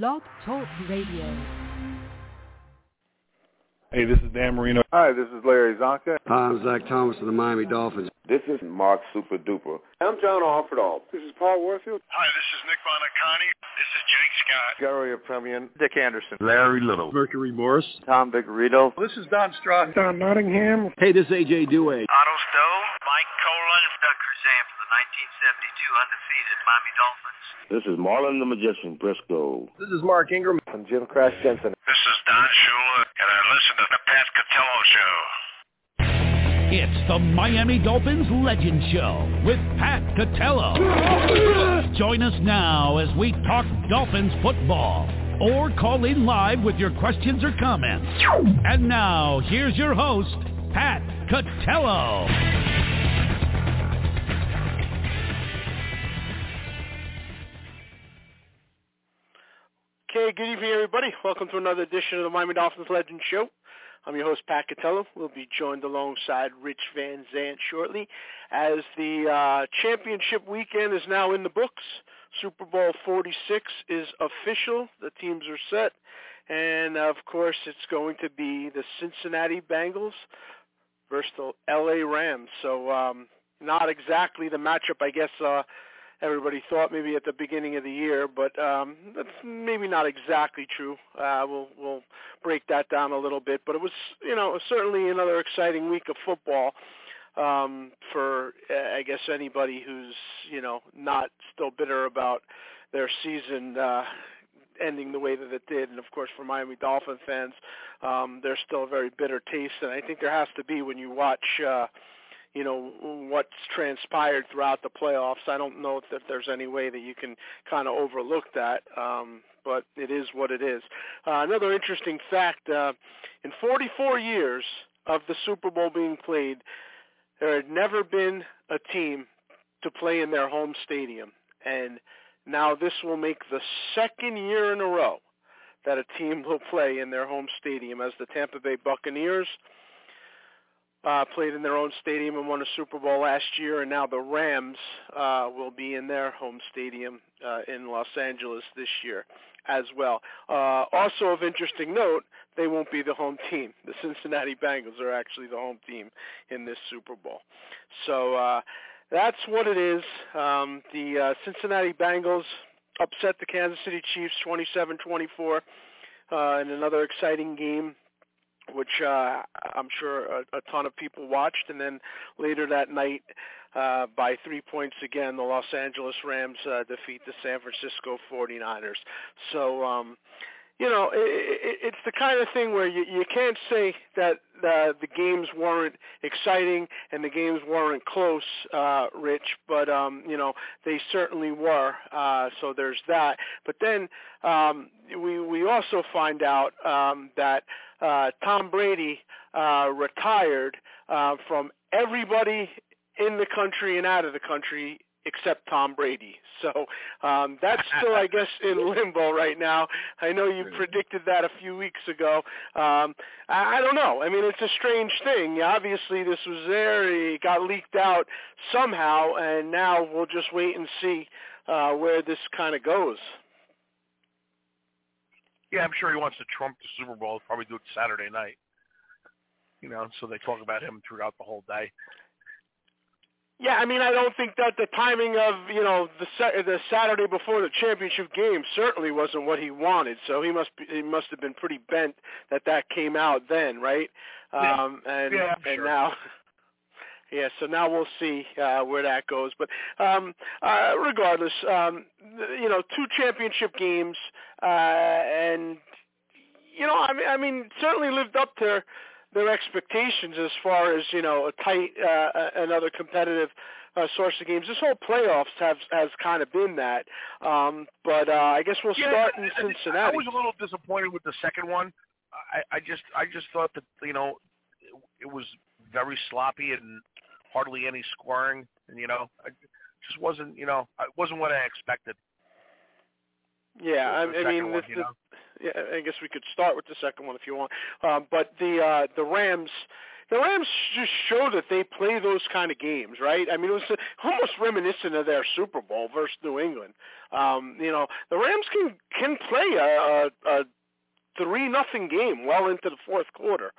Blog Talk Radio. Hey, this is Dan Marino. Hi, this is Larry Csonka. Hi, I'm Zach Thomas of the Miami Dolphins. This is Mark Super Duper. I'm John Offerdahl. This is Paul Warfield. Hi, this is Nick Buoniconti. This is Jake Scott. Garo Yepremian. Dick Anderson. Larry Little. Mercury Morris. Tom Vigorito. This is Don Strock. Don Nottingham. Hey, this is AJ Duhe. Otto Stowe. Mike Kolen. Doug Crusan for the 1972 undefeated Miami Dolphins. This is Marlin the Magician Briscoe. This is Mark Ingram. I'm Jim Crash Jensen. This is Don Shula, and I listen to the Pat Catello Show. It's the Miami Dolphins Legend Show with Pat Catello. Join us now as we talk Dolphins football or call in live with your questions or comments. And now, here's your host, Pat Catello. Okay, good evening, everybody. Welcome to another edition of the Miami Dolphins Legend Show. I'm your host, Pat Catello. We'll be joined alongside Rich Van Zant shortly as the uh, championship weekend is now in the books. Super Bowl 46 is official. The teams are set. And, of course, it's going to be the Cincinnati Bengals versus the L.A. Rams. So um, not exactly the matchup, I guess, uh, everybody thought maybe at the beginning of the year, but um, that's maybe not exactly true. Uh, we'll we'll break that down a little bit, but it was you know certainly another exciting week of football um, for uh, I guess anybody who's you know not still bitter about their season. Uh, ending the way that it did and of course for Miami Dolphin fans um there's still a very bitter taste and I think there has to be when you watch uh you know what's transpired throughout the playoffs. I don't know if there's any way that you can kind of overlook that, um, but it is what it is. Uh, another interesting fact: uh, in 44 years of the Super Bowl being played, there had never been a team to play in their home stadium, and now this will make the second year in a row that a team will play in their home stadium as the Tampa Bay Buccaneers uh, played in their own stadium and won a Super Bowl last year, and now the Rams uh, will be in their home stadium uh, in Los Angeles this year as well. Uh, also of interesting note, they won't be the home team. The Cincinnati Bengals are actually the home team in this Super Bowl. So uh, that's what it is. Um, the uh, Cincinnati Bengals upset the Kansas City Chiefs 27-24 uh, in another exciting game which uh, I'm sure a, a ton of people watched. And then later that night, uh, by three points again, the Los Angeles Rams uh, defeat the San Francisco 49ers. So, um, you know, it, it, it's the kind of thing where you, you can't say that uh, the games weren't exciting and the games weren't close, uh, Rich, but um, you know they certainly were. Uh, so there's that. But then um, we we also find out um, that uh, Tom Brady uh, retired uh, from everybody in the country and out of the country except Tom Brady. So um, that's still, I guess, in limbo right now. I know you predicted that a few weeks ago. Um, I, I don't know. I mean, it's a strange thing. Obviously, this was there. It got leaked out somehow, and now we'll just wait and see uh, where this kind of goes. Yeah, I'm sure he wants to trump the Super Bowl. He'll probably do it Saturday night. You know, so they talk about him throughout the whole day. Yeah, I mean, I don't think that the timing of you know the the Saturday before the championship game certainly wasn't what he wanted. So he must be, he must have been pretty bent that that came out then, right? Yeah. Um, and yeah, and sure. now, yeah. So now we'll see uh, where that goes. But um, uh, regardless, um, you know, two championship games, uh, and you know, I mean, I mean, certainly lived up to their expectations as far as you know a tight uh, another competitive uh, source of games. This whole playoffs has has kind of been that. Um, but uh, I guess we'll yeah, start in I, Cincinnati. I was a little disappointed with the second one. I, I just I just thought that you know it, it was very sloppy and hardly any scoring, and you know it just wasn't you know it wasn't what I expected. Yeah, I, I mean, one, this, you know? Yeah, I guess we could start with the second one if you want. Um, but the uh, the Rams, the Rams just show that they play those kind of games, right? I mean, it was almost reminiscent of their Super Bowl versus New England. Um, you know, the Rams can can play a, a, a three nothing game well into the fourth quarter,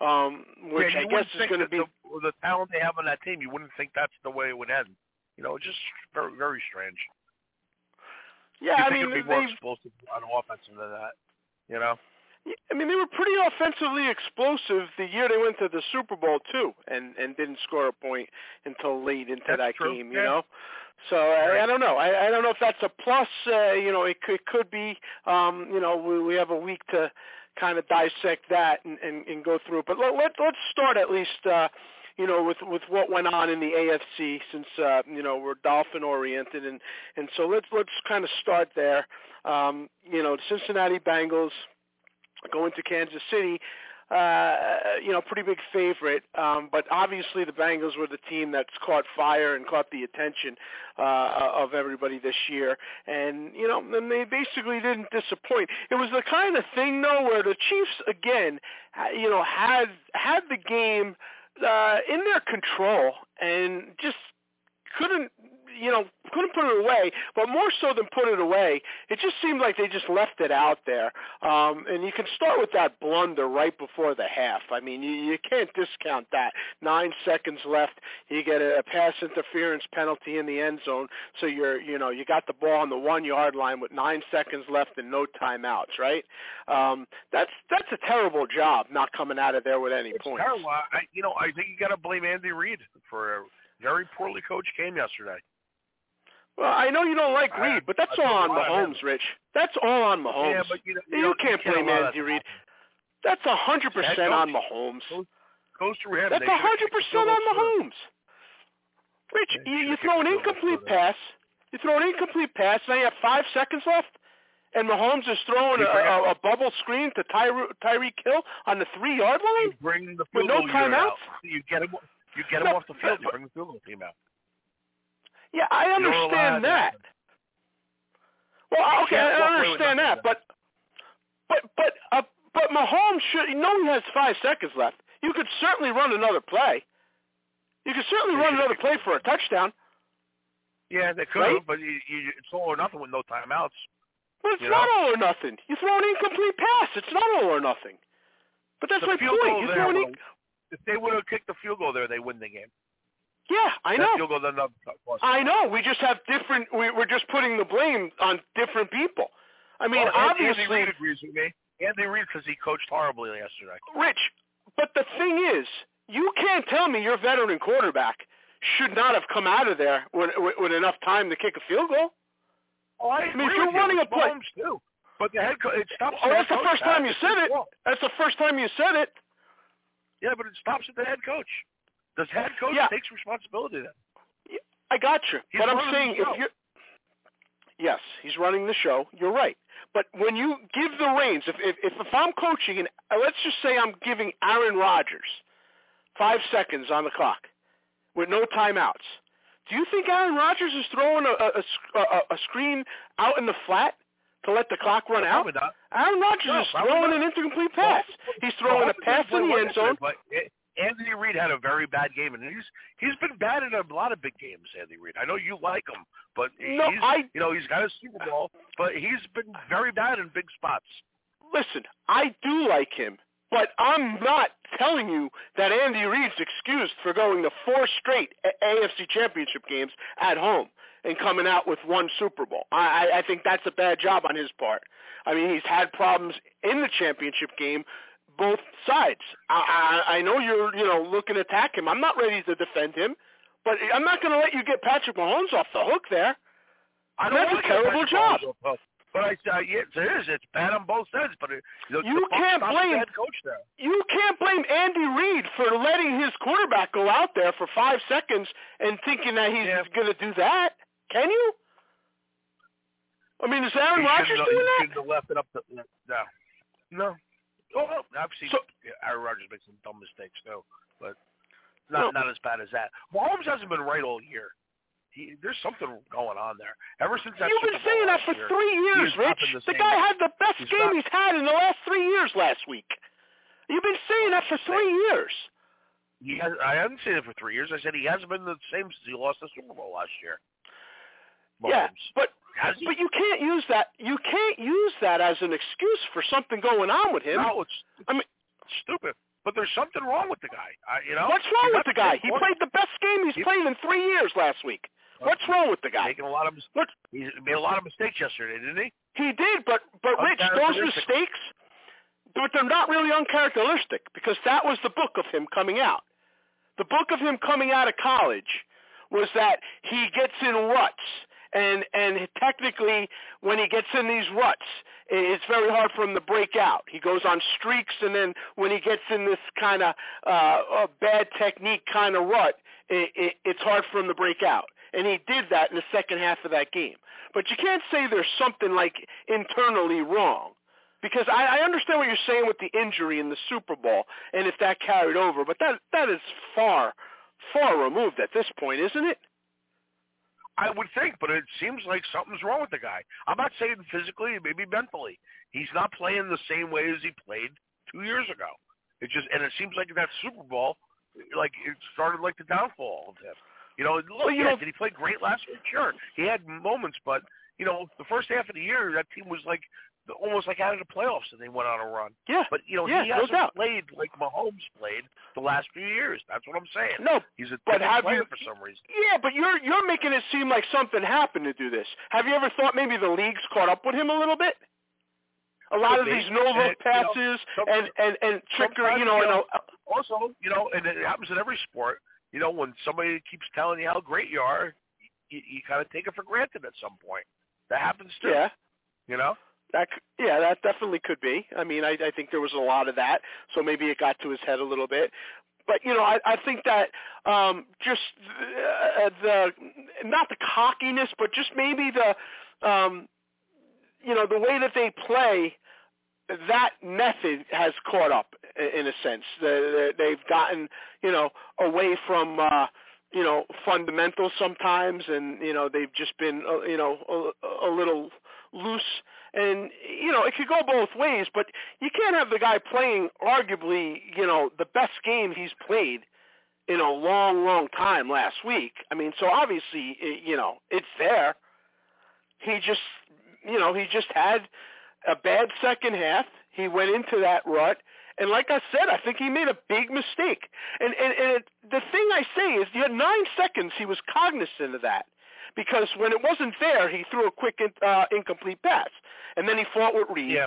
um, which yeah, I guess is going to be the, the talent they have on that team. You wouldn't think that's the way it would end. You know, just very very strange. Yeah, you I think mean, it'd be more explosive on offense than that. You know. I mean, they were pretty offensively explosive the year they went to the Super Bowl too, and and didn't score a point until late into that's that true. game. Yeah. You know, so I, I don't know. I, I don't know if that's a plus. Uh, you know, it could, it could be. Um, you know, we, we have a week to kind of dissect that and, and, and go through. But let, let let's start at least. Uh, you know, with with what went on in the AFC, since uh, you know we're dolphin oriented, and and so let's let's kind of start there. Um, you know, the Cincinnati Bengals going to Kansas City, uh, you know, pretty big favorite. Um, but obviously the Bengals were the team that's caught fire and caught the attention uh, of everybody this year. And, you know, and they basically didn't disappoint. It was the kind of thing, though, where the Chiefs, again, you know, had, had the game uh, in their control and just couldn't you know, couldn't put it away, but more so than put it away, it just seemed like they just left it out there. Um, and you can start with that blunder right before the half. I mean, you, you can't discount that. Nine seconds left, you get a, a pass interference penalty in the end zone, so you're, you know, you got the ball on the one yard line with nine seconds left and no timeouts, right? Um, that's that's a terrible job not coming out of there with any it's points. Terrible. I, you know, I think you got to blame Andy Reid for a very poorly coached game yesterday. Well, I know you don't like I- Reid, but that's I all on Mahomes, Rich. That's all on Mahomes. Yeah, but you, know, You you, can't blame Andy to Reid. That's a hundred percent on. Mahomes. That's a hundred percent on. Mahomes. Rich, you, you throw an kicked the field goal incomplete pass. You throw an incomplete pass. Now you have five seconds left, and Mahomes is throwing a, a, a bubble screen to Tyre, Tyreek Hill on the three yard line. You bring the With no goal unit out. timeouts? You get him. You get him No, off the field. You bring the field goal team out. Yeah, I You don't allow understand that. Well, okay, I walk away with understand that, but but but uh, but Mahomes should you know he has five seconds left. You could certainly run another play. You could certainly run another play for a touchdown. Yeah, they could Right? but you, you, it's all or nothing with no timeouts. But it's not know? all or nothing. You throw an incomplete pass. It's not all or nothing. But that's the my point. You throw an inc- if they would have kicked the field goal there, they win the game. Yeah, I know. field goal, then the, plus. I know. We just have different. We, we're just putting the blame on different people. I mean, Well, obviously, Andy Reid agrees with me. Andy Reid because he coached horribly yesterday. Rich, but the thing is, you can't tell me your veteran quarterback should not have come out of there with, with, with enough time to kick a field goal. Oh, I, I mean, if you're with you. running a play- Mahomes too. But the head coach, it stops. Oh, that's the first time you said it. That's the first time you said it. Yeah, but it stops at the head coach. The head coach Yeah. takes responsibility then. I got you. He's but I'm saying if you're Yes, he's running the show. You're right. But when you give the reins, if if if, if I'm coaching and uh, let's just say I'm giving Aaron Rodgers 5 seconds on the clock with no timeouts. Do you think Aaron Rodgers is throwing a a, a, a, screen out in the flat to let the clock run out? Aaron Rodgers No, is throwing not. an incomplete pass. He's throwing a pass in the end zone. well yesterday, Andy Reid had a very bad game, and he's he's been bad in a lot of big games. Andy Reid. I know you like him, but No, he's I you know he's got a Super Bowl, but he's been very bad in big spots. listen, I do like him, but I'm not telling you that Andy Reid's excused for going to four straight AFC Championship games at home and coming out with one Super Bowl. I, I I think that's a bad job on his part. I mean, he's had problems in the championship game, both sides. I, I, I know you're, you know, looking to attack him. I'm not ready to defend him, but I'm not going to let you get Patrick Mahomes off the hook there. I don't that's a terrible job. Mahomes off the hook. But I uh, yeah, it is. It's bad on both sides. But it, the, You the can't blame- head coach there. you can't blame Andy Reid for letting his quarterback go out there for five seconds and thinking that he's Yeah. going to do that. Can you? I mean, is Aaron Rodgers doing that? left it up to no, no. Oh, well, I've seen So- yeah, Aaron Rodgers make some dumb mistakes too, but not No. not as bad as that. Mahomes hasn't been right all year. He, there's something going on there. Ever since that You've been saying that for year, three years, Rich. the The guy had the best He's game not- he's had in the last three years last week. You've been saying that for three years. he has. I haven't seen it for three years. I said he hasn't been the same since he lost the Super Bowl last year. Yeah, but? But you can't use that. You can't use that as an excuse for something going on with him. no, it's, I mean- stupid. But there's something wrong with the guy. I, you know, What's wrong with the guy? He played the best game he's He- played in three years last week. What's wrong with the guy? making a lot of What he made a lot of mistakes yesterday, didn't he? he did, but but Rich, those mistakes, but they're not really uncharacteristic because that was the book of him coming out. The book of him coming out of college was that he gets in ruts, and and technically when he gets in these ruts, it's very hard for him to break out. He goes on streaks, and then when he gets in this kind of uh, uh, bad technique kind of rut, it, it, it's hard for him to break out. And he did that in the second half of that game. But you can't say there's something like internally wrong. Because I, I understand what you're saying with the injury in the Super Bowl and if that carried over, but that that is far, far removed at this point, isn't it? I would think, but it seems like something's wrong with the guy. I'm not saying physically, maybe mentally. He's not playing the same way as he played two years ago. It just and it seems like that Super Bowl, like it started like the downfall of him. You know, look, Well, you yeah, know- did he play great last week? Sure, he had moments, but you know, the first half of the year, that team was like almost like out of the playoffs, and they went on a run. Yeah. But you know, Yeah, he hasn't doubt. played like Mahomes played the last few years. That's what I'm saying. No, He's a but have player you- for some reason. Yeah, but you're you're making it seem like something happened to do this. Have you ever thought maybe the league's caught up with him a little bit? A lot of these no look you know, passes and and and trickery, you know, you and a, also, you know, and it happens in every sport. You know, when somebody keeps telling you how great you are, you, you kind of take it for granted at some point. That happens too. yeah. You know. That yeah, that definitely could be. I mean, I, I think there was a lot of that, so maybe it got to his head a little bit. But you know, I, I think that um, just uh, the not the cockiness, but just maybe the um, you know the way that they play. That method has caught up in a sense. The, the, they've gotten you know away from. Uh, you know fundamentals sometimes and you know they've just been uh, you know a, a little loose and you know it could go both ways but you can't have the guy playing arguably you know the best game he's played in a long long time last week. I mean so obviously you know it's there. He just you know he just had a bad second half. He went into that rut. And like I said, I think he made a big mistake. And and, and it, the thing I say is, you had nine seconds. He was cognizant of that because when it wasn't there, he threw a quick in, uh, incomplete pass, and then he fought with Reid. Yeah.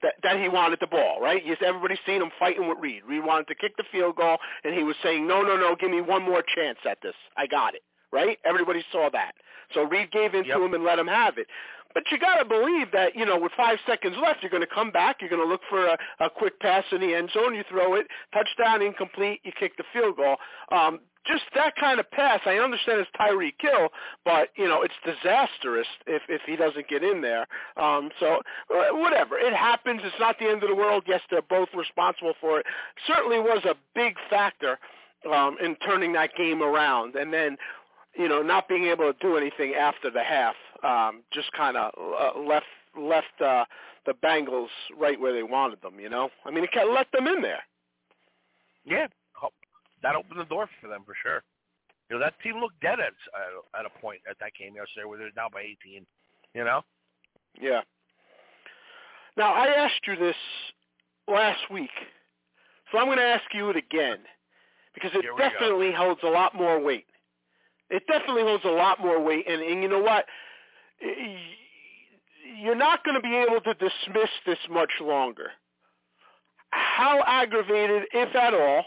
That, that he wanted the ball, right? Yes, everybody's seen him fighting with Reid. Reid wanted to kick the field goal, and he was saying, "No, no, no, give me one more chance at this. I got it." Right? Everybody saw that. So Reid gave in Yep. to him and let him have it. But you got to believe that, you know, with five seconds left, you're going to come back. You're going to look for a, a quick pass in the end zone. You throw it, touchdown, incomplete. You kick the field goal. Um, just that kind of pass. I understand it's Tyreek Hill, but you know it's disastrous if if he doesn't get in there. Um, so uh, whatever, it happens. It's not the end of the world. Yes, they're both responsible for it. Certainly was a big factor um, in turning that game around, and then you know not being able to do anything after the half um, just kind of uh, left left uh, the Bengals right where they wanted them. You know, I mean, it kind of let them in there. Yeah. That opened the door for them for sure. You know that team looked dead at at a point at that game yesterday, where they're down by 18. You know. Yeah. Now I asked you this last week, so I'm going to ask you it again because it we go. definitely holds a lot more weight. It definitely holds a lot more weight, and, and you know what? You're not going to be able to dismiss this much longer. How aggravated, if at all,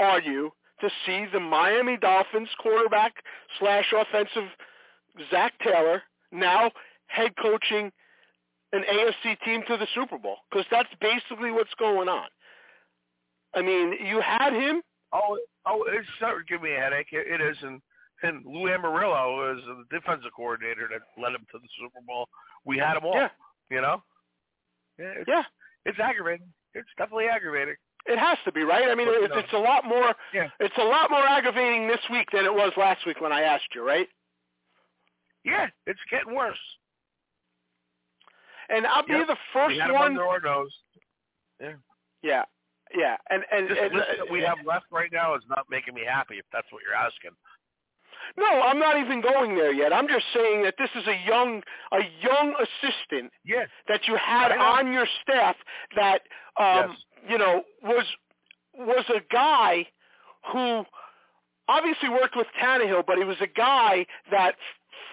are you to see the Miami Dolphins quarterback slash offensive Zac Taylor now head coaching an AFC team to the Super Bowl? Because that's basically what's going on. I mean, you had him. Oh, oh, it's starting to give me a headache. It, it is, and and Lou Anarumo is the defensive coordinator that led him to the Super Bowl. We had them all. Yeah. You know. Yeah. It's, Yeah, it's aggravating. It's definitely aggravating. It has to be right. I mean, you it's, it's a lot more. Yeah. It's a lot more aggravating this week than it was last week when I asked you, right? Yeah, it's getting worse. And I'll be the first we one. under our nose. Yeah. yeah, and and, This and list that we have left right now is not making me happy. If that's what you're asking. No, I'm not even going there yet. I'm just saying that this is a young a young assistant Yeah. that you had on your staff that um Yes. You know was was a guy who obviously worked with Tannehill, but he was a guy that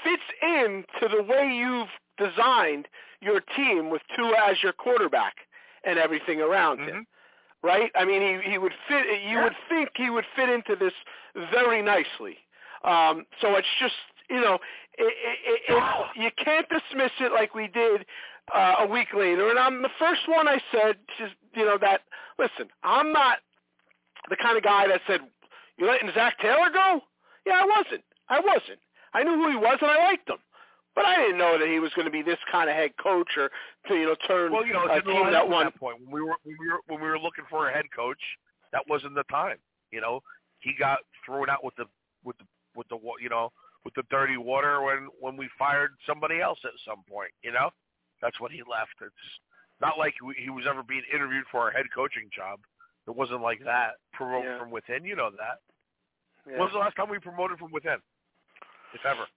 fits in to the way you've designed your team with Tua as your quarterback and everything around him. Right? I mean, he he would fit. You Yeah. would think he would fit into this very nicely. Um, so it's just you know, it, it, it, it, you can't dismiss it like we did uh, a week later. And I'm the first one I said, just you know, that listen, I'm not the kind of guy that said you're letting Zac Taylor go. Yeah, I wasn't. I wasn't. I knew who he was and I liked him. But I didn't know that he was going to be this kind of head coach or to you know turn Well, you know, a team that up at won. that point when we were when we were when we were looking for a head coach. That wasn't the time. You know, he got thrown out with the with the with the you know with the dirty water when when we fired somebody else at some point. You know, that's when he left. It's not like he was ever being interviewed for a head coaching job. It wasn't like that. Promote Yeah. from within. You know that. Yeah. When was the last time we promoted from within, if ever?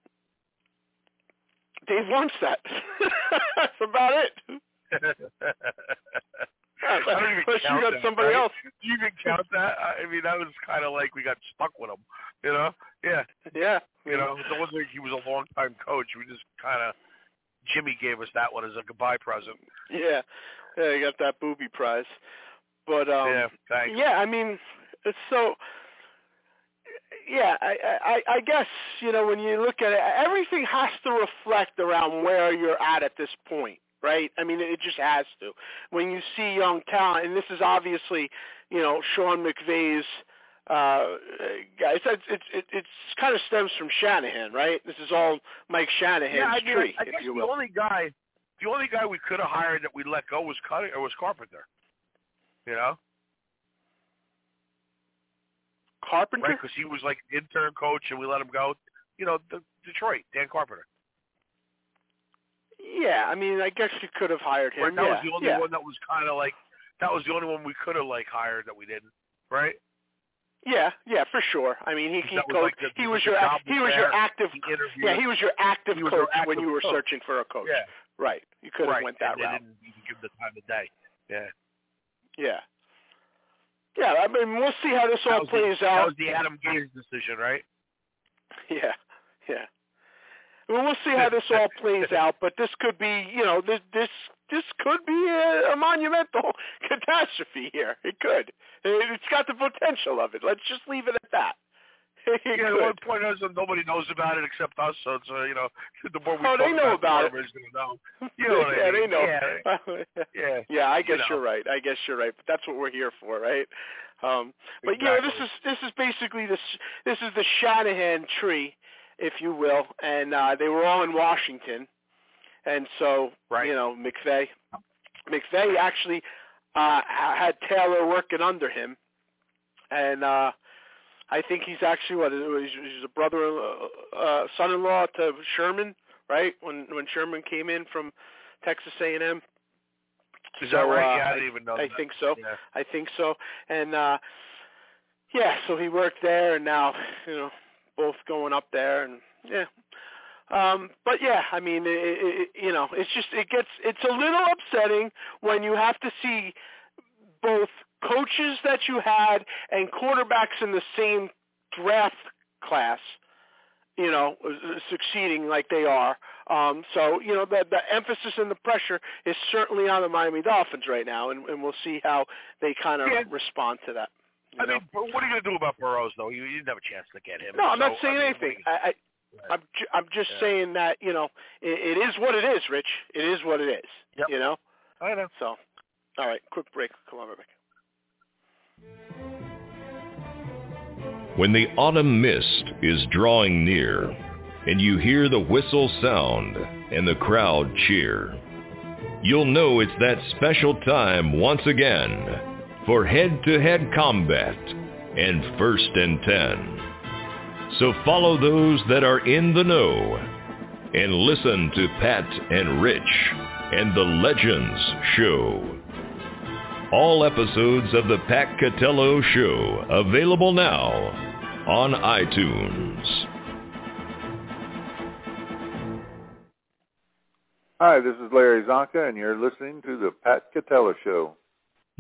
Dave Wannstedt. That's about it. I don't even Unless you got that, somebody right? else. Do you even count that? I mean, that was kind of like we got stuck with him. You know? Yeah. Yeah. You know, it wasn't like he was a long time coach. We just kind of Jimmy gave us that one as a goodbye present. Yeah. Yeah, you got that booby prize. But um yeah, thanks. Yeah, I mean, it's so. Yeah, I, I, I guess you know when you look at it, everything has to reflect around where you're at at this point, right? I mean, it just has to. When you see young talent, and this is obviously, you know, Sean McVay's uh guys. It's it's it's kind of stems from Shanahan, right? This is all Mike Shanahan's yeah, I mean, tree, I if you the only guy, the only guy we could have hired that we let go was Cutting or uh, was Carpenter. You know, Carpenter. right? Because he was like intern coach, and we let him go. You know, the, Detroit, Dan Carpenter. Yeah, I mean, I guess you could have hired him. Right? That yeah, was the only yeah. one that was kind of like that was the only one we could have like hired that we didn't. Right? Yeah, yeah, for sure. I mean, he he was coached. like the- he was your he was your active. Yeah, he was your active was coach your when you were coach. searching for a coach. Yeah. Right. You could have right. went that and they route. didn't even give him the time of day. Yeah. Yeah. Yeah, I mean, we'll see how this That all plays the, That out. was the Adam Gase decision, right? Yeah, yeah. Well, we'll see how this all plays out, but this could be, you know, this this this could be a, a monumental catastrophe here. It could. It- It's got the potential of it. Let's just leave it at that. It yeah, the could. one point is that nobody knows about it except us, so it's uh, you know the more we Oh, talk they know about, about it, the gonna know. You know what yeah, I mean? they know. Yeah, yeah. Yeah, I guess You know. you're right. I guess you're right. But that's what we're here for, right? Um, but you know, this Exactly. is this is basically this this is the Shanahan tree, if you will, and uh, they were all in Washington, and so Right. you know McVay, McVay actually uh, had Taylor working under him, and uh, I think he's actually what he's, he's a brother, uh, uh, son-in-law to Sherman, right? When when Sherman came in from Texas A&M. Is So, that right? uh, yeah, I I- didn't even know. That. I that. think so. Yeah. I think so. And uh yeah, so he worked there and now, you know, both going up there and yeah. Um but yeah, I mean, it, it, you know, it's just it gets it's a little upsetting when you have to see both coaches that you had and quarterbacks in the same draft class you know, succeeding like they are. Um, so, you know, the, the emphasis and the pressure is certainly on the Miami Dolphins right now, and, and we'll see how they kind of Yeah. respond to that. You I know? mean, what are you gonna do about Burrows though? You, you didn't have a chance to get him. no, I'm not saying I mean, anything. what I, I I'm ju- I'm just Yeah. saying that, you know, it, it is what it is, Rich. It is what it is. Yep. You know? I know. So, all right, quick break. Come on, Rebecca. When the autumn mist is drawing near and you hear the whistle sound and the crowd cheer, you'll know it's that special time once again for head-to-head combat and first and ten. So follow those that are in the know and listen to Pat and Rich and the Legends Show. All episodes of The Pat Catello Show available now on iTunes. Hi, this is Larry Csonka, and you're listening to the Pat Catello Show.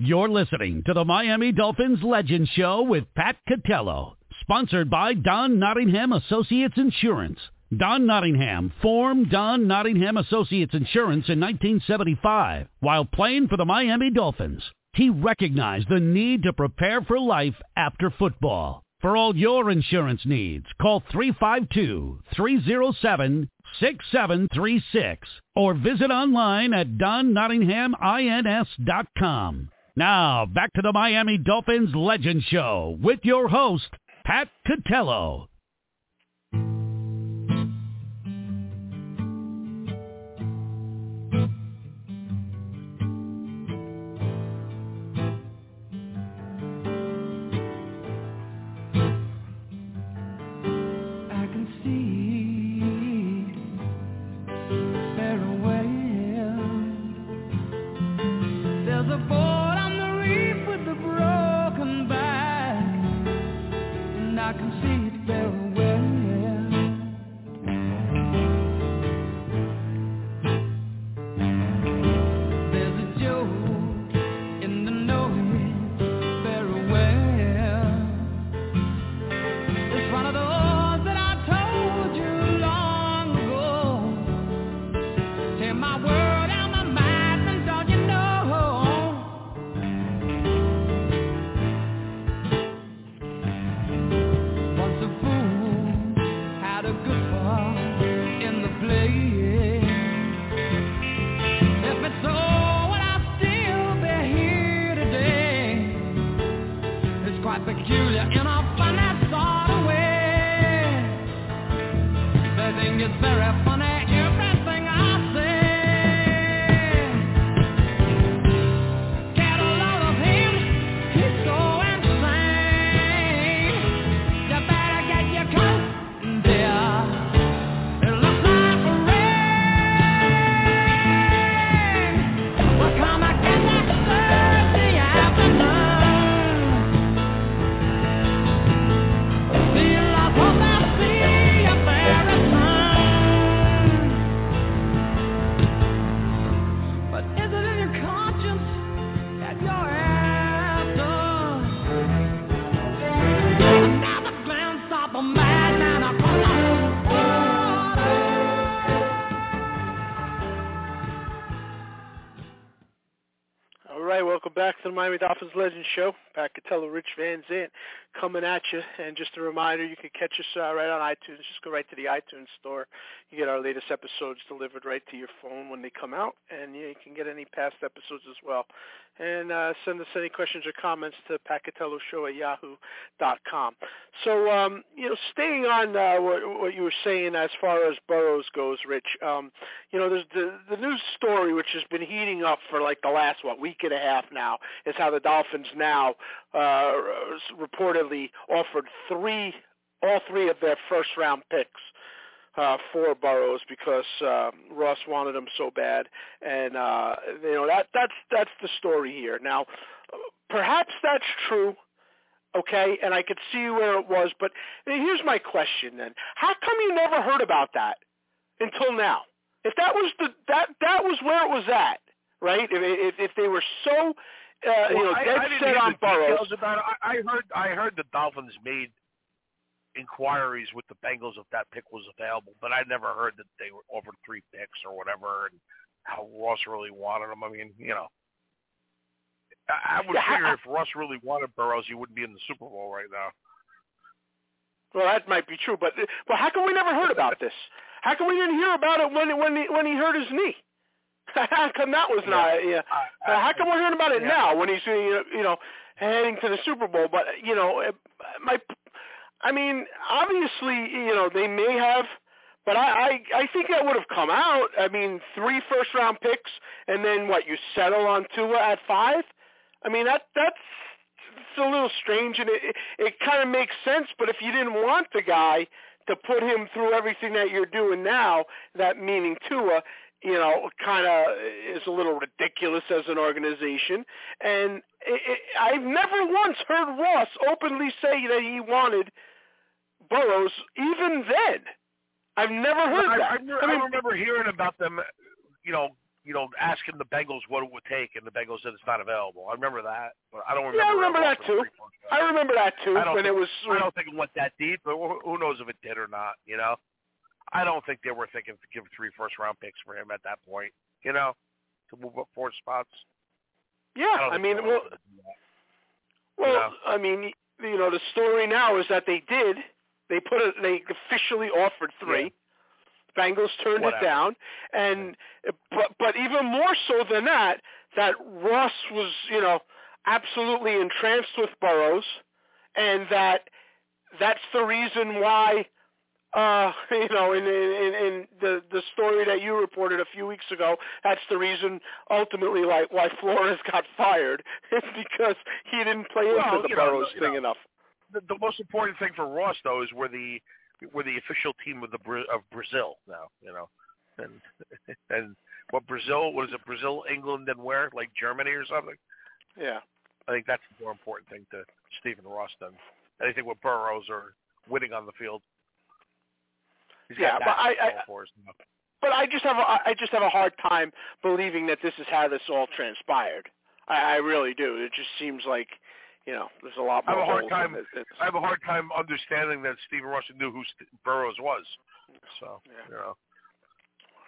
You're listening to the Miami Dolphins Legend Show with Pat Catello, sponsored by Don Nottingham Associates Insurance. Don Nottingham formed Don Nottingham Associates Insurance in 1975 while playing for the Miami Dolphins. He recognized the need to prepare for life after football. For all your insurance needs, call 352-307-6736 or visit online at donnottinghamins.com. Now, back to the Miami Dolphins Legend Show with your host, Pat Catello. the Miami Dolphins Legend Show. Pat Catello, Rich Van Zant coming at you. And just a reminder, you can catch us uh, right on iTunes. Just go right to the iTunes store. You get our latest episodes delivered right to your phone when they come out. And yeah, you can get any past episodes as well. And uh, send us any questions or comments to Show at yahoo.com. So, um, you know, staying on uh, what, what you were saying as far as Burrows goes, Rich, um, you know, there's the, the news story, which has been heating up for like the last, what, week and a half now, is how the Dolphins now uh, reportedly offered three, all three of their first round picks uh, for Burrows because uh, Ross wanted him so bad, and uh, you know that that's that's the story here. Now, perhaps that's true, okay, and I could see where it was, but here's my question then: How come you never heard about that until now? If that was the that that was where it was at, right? If if, if they were so uh, well, you know, I, I didn't hear on the Burrows. About it. I, I heard I heard the Dolphins made inquiries with the Bengals if that pick was available, but I never heard that they were offered three picks or whatever, and how Ross really wanted them. I mean, you know, I, I would Yeah, I- if Ross really wanted Burrows, he wouldn't be in the Super Bowl right now. Well, that might be true, but well, how come we never heard about this? How come we didn't hear about it when when he, when he hurt his knee? How come that was not? Yeah. Uh, how come we're hearing about it yeah. now when he's you know heading to the Super Bowl? But you know, my, I mean, obviously, you know, they may have, but I I, I think that would have come out. I mean, three first round picks, and then what? You settle on Tua at five. I mean, that that's it's a little strange, and it it, it kind of makes sense. But if you didn't want the guy to put him through everything that you're doing now, that meaning Tua, you know, kind of is a little ridiculous as an organization. And it, it, I've never once heard Ross openly say that he wanted Burrows. Even then, I've never heard I, that. I, I, mean, I remember hearing about them, you know, you know, asking the Bengals what it would take, and the Bengals said it's not available. I remember that, but I don't remember. Yeah, I remember that too. I remember that too. I don't when think, it was, I don't think it went that deep, but who knows if it did or not? You know, I don't think they were thinking to give three first round picks for him at that point. You know, to move up four spots. Yeah, I, I mean, well, well, you know? I mean, you know, the story now is that they did. They put it. They officially offered three. Yeah. Bengals turned Whatever. it down, and but but even more so than that, that Ross was you know absolutely entranced with Burrows, and that that's the reason why uh you know in in in the the story that you reported a few weeks ago that's the reason ultimately like why Flores got fired is because he didn't play Well, into the you know, Burrows thing know, enough The, the most important thing for Ross though is we're the we're the official team of the of Brazil now. You know, and and what Brazil? What is it? Brazil, England, and where? Like Germany or something? yeah I think that's the more important thing to Stephen Ross than anything with Burrows or winning on the field. He's Yeah, but I- I- for but I just have a, I just have a hard time believing that this is how this all transpired I, I really do it just seems like you know there's a lot I have more a hard time- it. I have a hard time understanding that Stephen Ross knew who St- Burrows was. So Yeah. you know,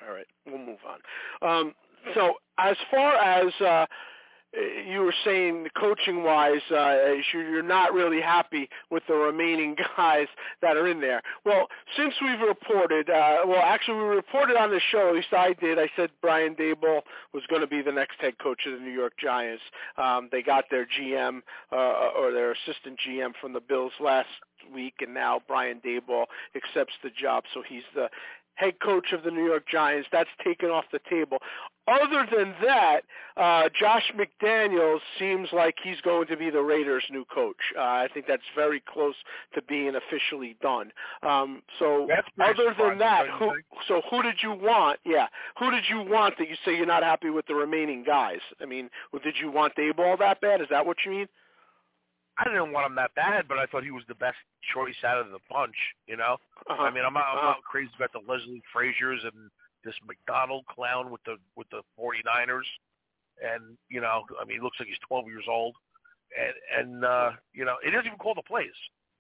All right, we'll move on. Um, so as far as uh, you were saying, coaching wise, uh, you're not really happy with the remaining guys that are in there. Well, since we've reported, uh, well, actually we reported on the show. At least I did. I said Brian Daboll was going to be the next head coach of the New York Giants. Um, they got their GM uh, or their assistant GM from the Bills last week, and now Brian Daboll accepts the job, so he's the head coach of the New York Giants. That's taken off the table. Other than that, uh, Josh McDaniels seems like he's going to be the Raiders' new coach. Uh, I think that's very close to being officially done. Um, so other than that, who, think? so who did you want? Yeah, who did you want that you say you're not happy with the remaining guys? I mean, well, did you want Daboll that bad? Is that what you mean? I didn't want him that bad, but I thought he was the best choice out of the bunch. You know, Uh-huh. I mean, I'm not, I'm Uh-huh. not crazy about the Leslie Fraziers and this McDaniel clown with the with the 49ers, and you know, I mean, he looks like he's 12 years old, and and uh, you know, it doesn't even call the plays,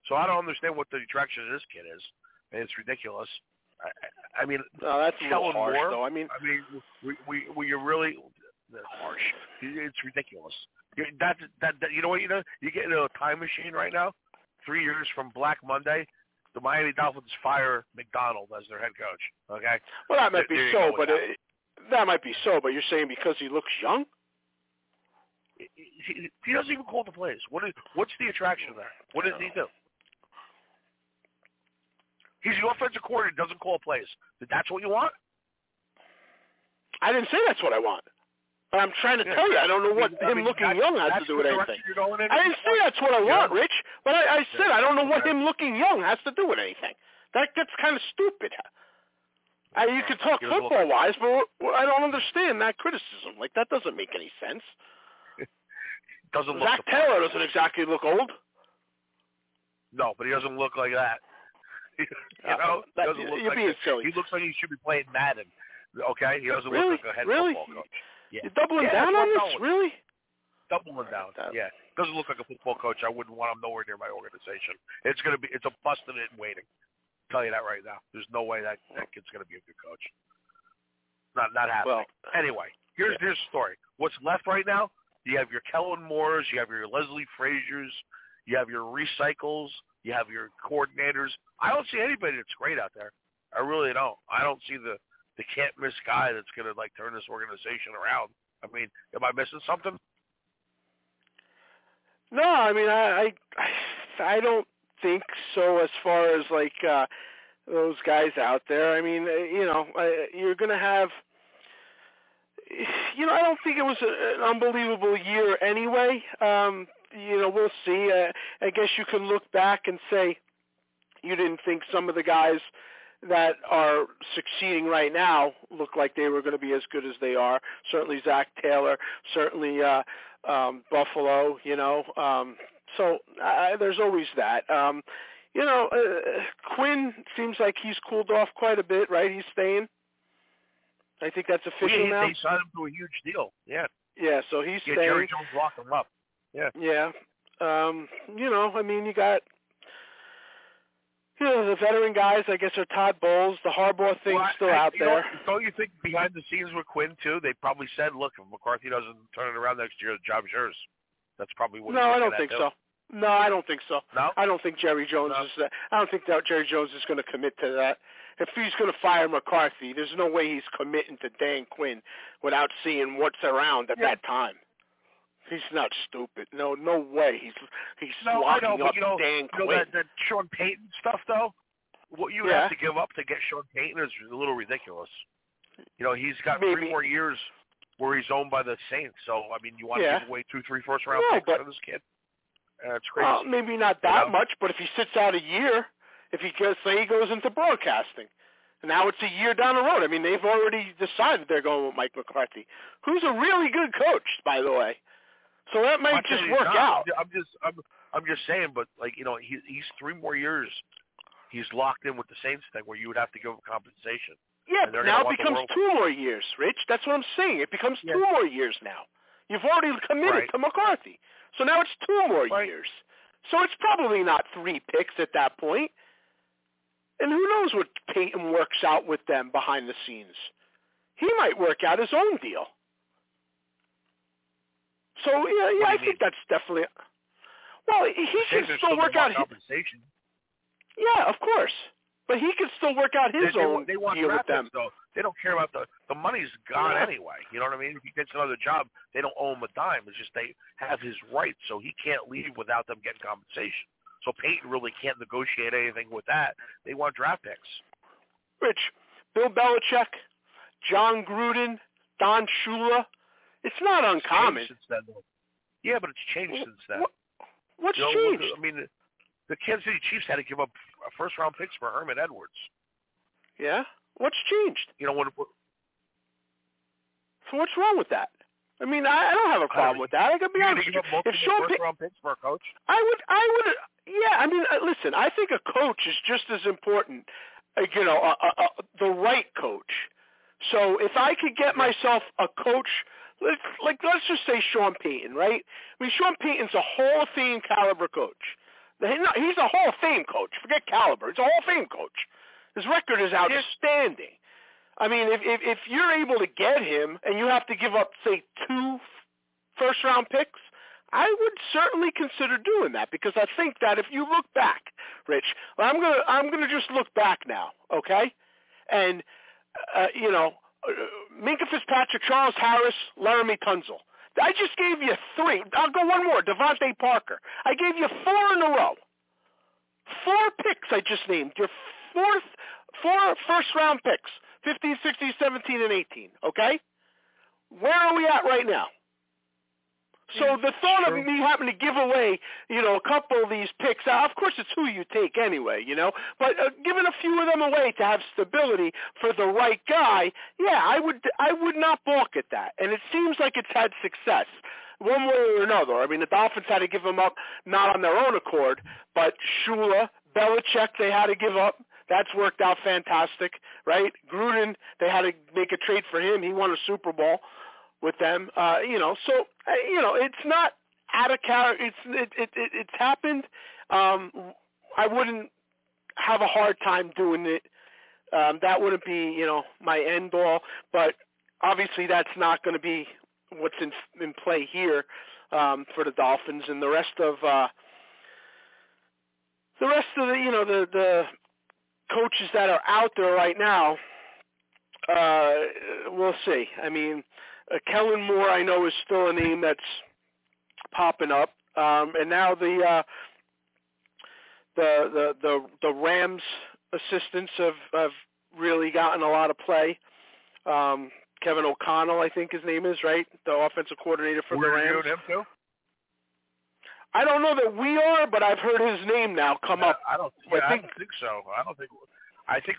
so I don't understand what the attraction of this kid is. And it's ridiculous. I, I- mean, No, that's a little harsh, Moore, though. I mean, I mean, we we we are really harsh. It's ridiculous. You- That, that that you know what you know you get into a time machine right now. Three years from Black Monday, the Miami Dolphins fire McDaniel as their head coach. Okay, well, that might There be so, but that. it, that might be so. But you're saying because he looks young? he, he- doesn't even call the plays. What is what's the attraction there? What does he do? He's the offensive coordinator. Doesn't call plays. That's what you want. I didn't say that's what I want. But I'm trying to Yeah. tell you, I don't know what I him mean, looking young has to do with anything. You're going in I didn't say that's what I want, Rich. But I, I said I don't know what him looking young has to do with anything. That gets kind of stupid. I, you could talk football wise, but I don't understand that criticism. Like that doesn't make any sense. Doesn't look Zac. Taylor doesn't exactly look old. No, but he doesn't look like that. you know, that- doesn't look you're like being that. silly. He looks like he should be playing Madden. Okay, he doesn't Really? look like a head Really? football coach. Yeah, You're doubling Yeah, down on this, really? doubling down. Yeah, doesn't look like a football coach. I wouldn't want him nowhere near my organization. It's gonna be it's a busted in waiting. tell you that right now. There's no way that that kid's gonna be a good coach. Not not happening. Well, anyway, here's yeah. here's the story. What's left right now? You have your Kellen Moores, you have your Leslie Fraziers, you have your recycles, you have your coordinators. I don't see anybody that's great out there. I really don't. I don't see the the can't miss guy that's gonna like turn this organization around. I mean, am I missing something? No, I mean I I I don't think so as far as like uh those guys out there. I mean, uh, you know, uh, you're going to have you know, I don't think it was an unbelievable year anyway. Um, you know, we'll see. Uh, I guess you can look back and say you didn't think some of the guys that are succeeding right now look like they were going to be as good as they are. Certainly Zac Taylor, certainly uh, um, Buffalo. You know, um, so uh, there's always that. Um, you know, uh, Quinn seems like he's cooled off quite a bit, right? He's staying. I think that's official yeah, now. They signed him to a huge deal. Yeah. Yeah, so he's yeah, staying. Jerry Jones locked him up. Yeah. Yeah. Um, you know, I mean, you got you know the veteran guys. I guess are Todd Bowles. The Harbaugh thing's well, still I, out there. Know, don't you think behind the scenes with Quinn too? They probably said, "Look, if McCarthy doesn't turn it around next year, the job's yours." That's probably what. No, I don't think too. so. No, I don't think so. No, I don't think Jerry Jones no. is. Uh, I don't think that Jerry Jones is going to commit to that. If he's going to fire McCarthy, there's no way he's committing to Dan Quinn without seeing what's around at yeah. that time. He's not stupid. No, no way. He's he's no, locking I know, up you know, Dan you know that, that Sean Payton stuff though. What you Yeah. have to give up to get Sean Payton is a little ridiculous. You know, he's got Maybe. three more years where he's owned by the Saints. So I mean, you want Yeah. to give away two, three first round No, picks but- for this kid? Uh, it's crazy. Well, maybe not that know? much, but if he sits out a year, if he goes, say he goes into broadcasting, now it's a year down the road. I mean, they've already decided they're going with Mike McCarthy, who's a really good coach, by the way. So that I'm might just work not. out. I'm just, I'm, I'm just saying. But like, you know, he, he's three more years. He's locked in with the Saints thing, where you would have to give him compensation. Yeah, but now it becomes two more years, Rich. That's what I'm saying. It becomes Yeah. two more years now. You've already committed Right. to McCarthy. So now it's two more Right. years. So it's probably not three picks at that point. And who knows what Payton works out with them behind the scenes. He might work out his own deal. So yeah, yeah, I think mean? that's definitely well, he can are still work out his, compensation. yeah, of course. But he can still work out his they, they, own they want deal with draft them. picks, though. They don't care about the the money's gone Yeah. anyway. You know what I mean? If he gets another job, they don't owe him a dime. It's just they have his rights, so he can't leave without them getting compensation. So Payton really can't negotiate anything with that. They want draft picks. Rich, Bill Belichick, Jon Gruden, Don Shula. It's not uncommon. then. Yeah, but it's changed since then. What, what's You know, changed? I mean, the, the Kansas City Chiefs had to give up first round picks for Herman Edwards. Yeah? What's changed? You know, when So what's wrong with that? I mean, I, I don't have a problem with that. I can be honest going to with give up If Sean first Payton, round picks for a coach, I would, I would, yeah. I mean, uh, listen. I think a coach is just as important. Uh, you know, uh, uh, uh, the right coach. So if I could get myself a coach, like let's just say Sean Payton, right? I mean, Sean Payton's a Hall of Fame caliber coach. He's a Hall of Fame coach. Forget caliber. He's a Hall of Fame coach. His record is outstanding. I mean, if, if if you're able to get him and you have to give up, say, two first round picks, I would certainly consider doing that because I think that if you look back, Rich, I'm gonna I'm gonna just look back now, okay? And uh, you know, Uh, Minkah Fitzpatrick, Charles Harris, Laremy Tunsil. I just gave you three. I'll go one more. DeVante Parker. I gave you four in a row. Four picks I just named. Your fourth, four first round picks. 15, 16, 17, and 18. Okay? Where are we at right now? So the thought of me having to give away, you know, a couple of these picks, uh, of course it's who you take anyway, you know, but uh, giving a few of them away to have stability for the right guy, yeah, I would I would not balk at that. And it seems like it's had success one way or another. I mean, the Dolphins had to give them up not on their own accord, but Shula, Belichick, they had to give up. That's worked out fantastic, right? Gruden, they had to make a trade for him. He won a Super Bowl with them. Uh, you know, so you know, it's not out of character. It's it, it, it it's happened. Um, I wouldn't have a hard time doing it. Um, that wouldn't be you know my end all, but obviously that's not going to be what's in in play here um, for the Dolphins and the rest of uh, the rest of the you know the the coaches that are out there right now. Uh, we'll see. I mean, uh, Kellen Moore, I know, is still a name that's popping up, um, and now the uh, the the the the Rams assistants have have really gotten a lot of play. Um, Kevin O'Connell, I think his name is right, the offensive coordinator for we're the Rams. reviewing him too. I don't know that we are, but I've heard his name now come up. I don't. I Yeah, I, think- don't think so. I don't think. I think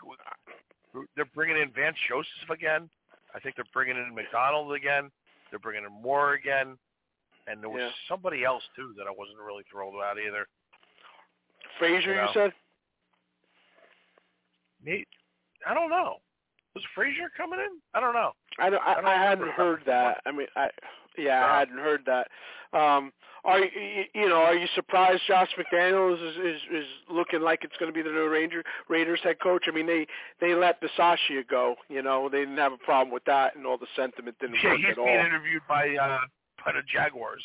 they're bringing in Vance Joseph again. I think they're bringing in McDonald again. They're bringing in Moore again, and there was Yeah. somebody else too that I wasn't really thrilled about either. Frazier, You know. you said? Me, I don't know. Was Frazier coming in? I don't know. I don't, I, I don't I hadn't heard that. I mean, I yeah. I hadn't heard that. Um, are you you- know? Are you surprised Josh McDaniels is is, is looking like it's going to be the new Ranger Raiders head coach? I mean, they they let Bisaccia go. You know, they didn't have a problem with that, and all the sentiment didn't Yeah, work he's at all. being interviewed by uh, by the Jaguars.